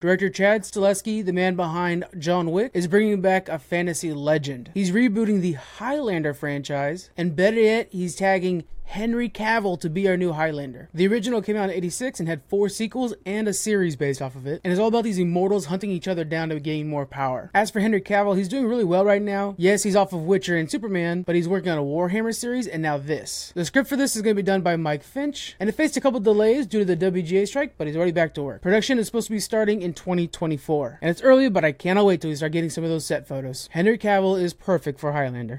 Director Chad Stahelski, the man behind John Wick, is bringing back a fantasy legend. He's rebooting the Highlander franchise, and better yet, he's tagging Henry Cavill to be our new Highlander. The original came out in 86 and had four sequels and a series based off of it, and it's all about these immortals hunting each other down to gain more power. As for Henry Cavill, he's doing really well right now. Yes, he's off of Witcher and Superman, but he's working on a Warhammer series and now this. The script for this is going to be done by Mike Finch, and it faced a couple delays due to the WGA strike, but he's already back to work. Production is supposed to be starting in 2024, and it's early, but I cannot wait till we start getting some of those set photos. Henry Cavill is perfect for Highlander.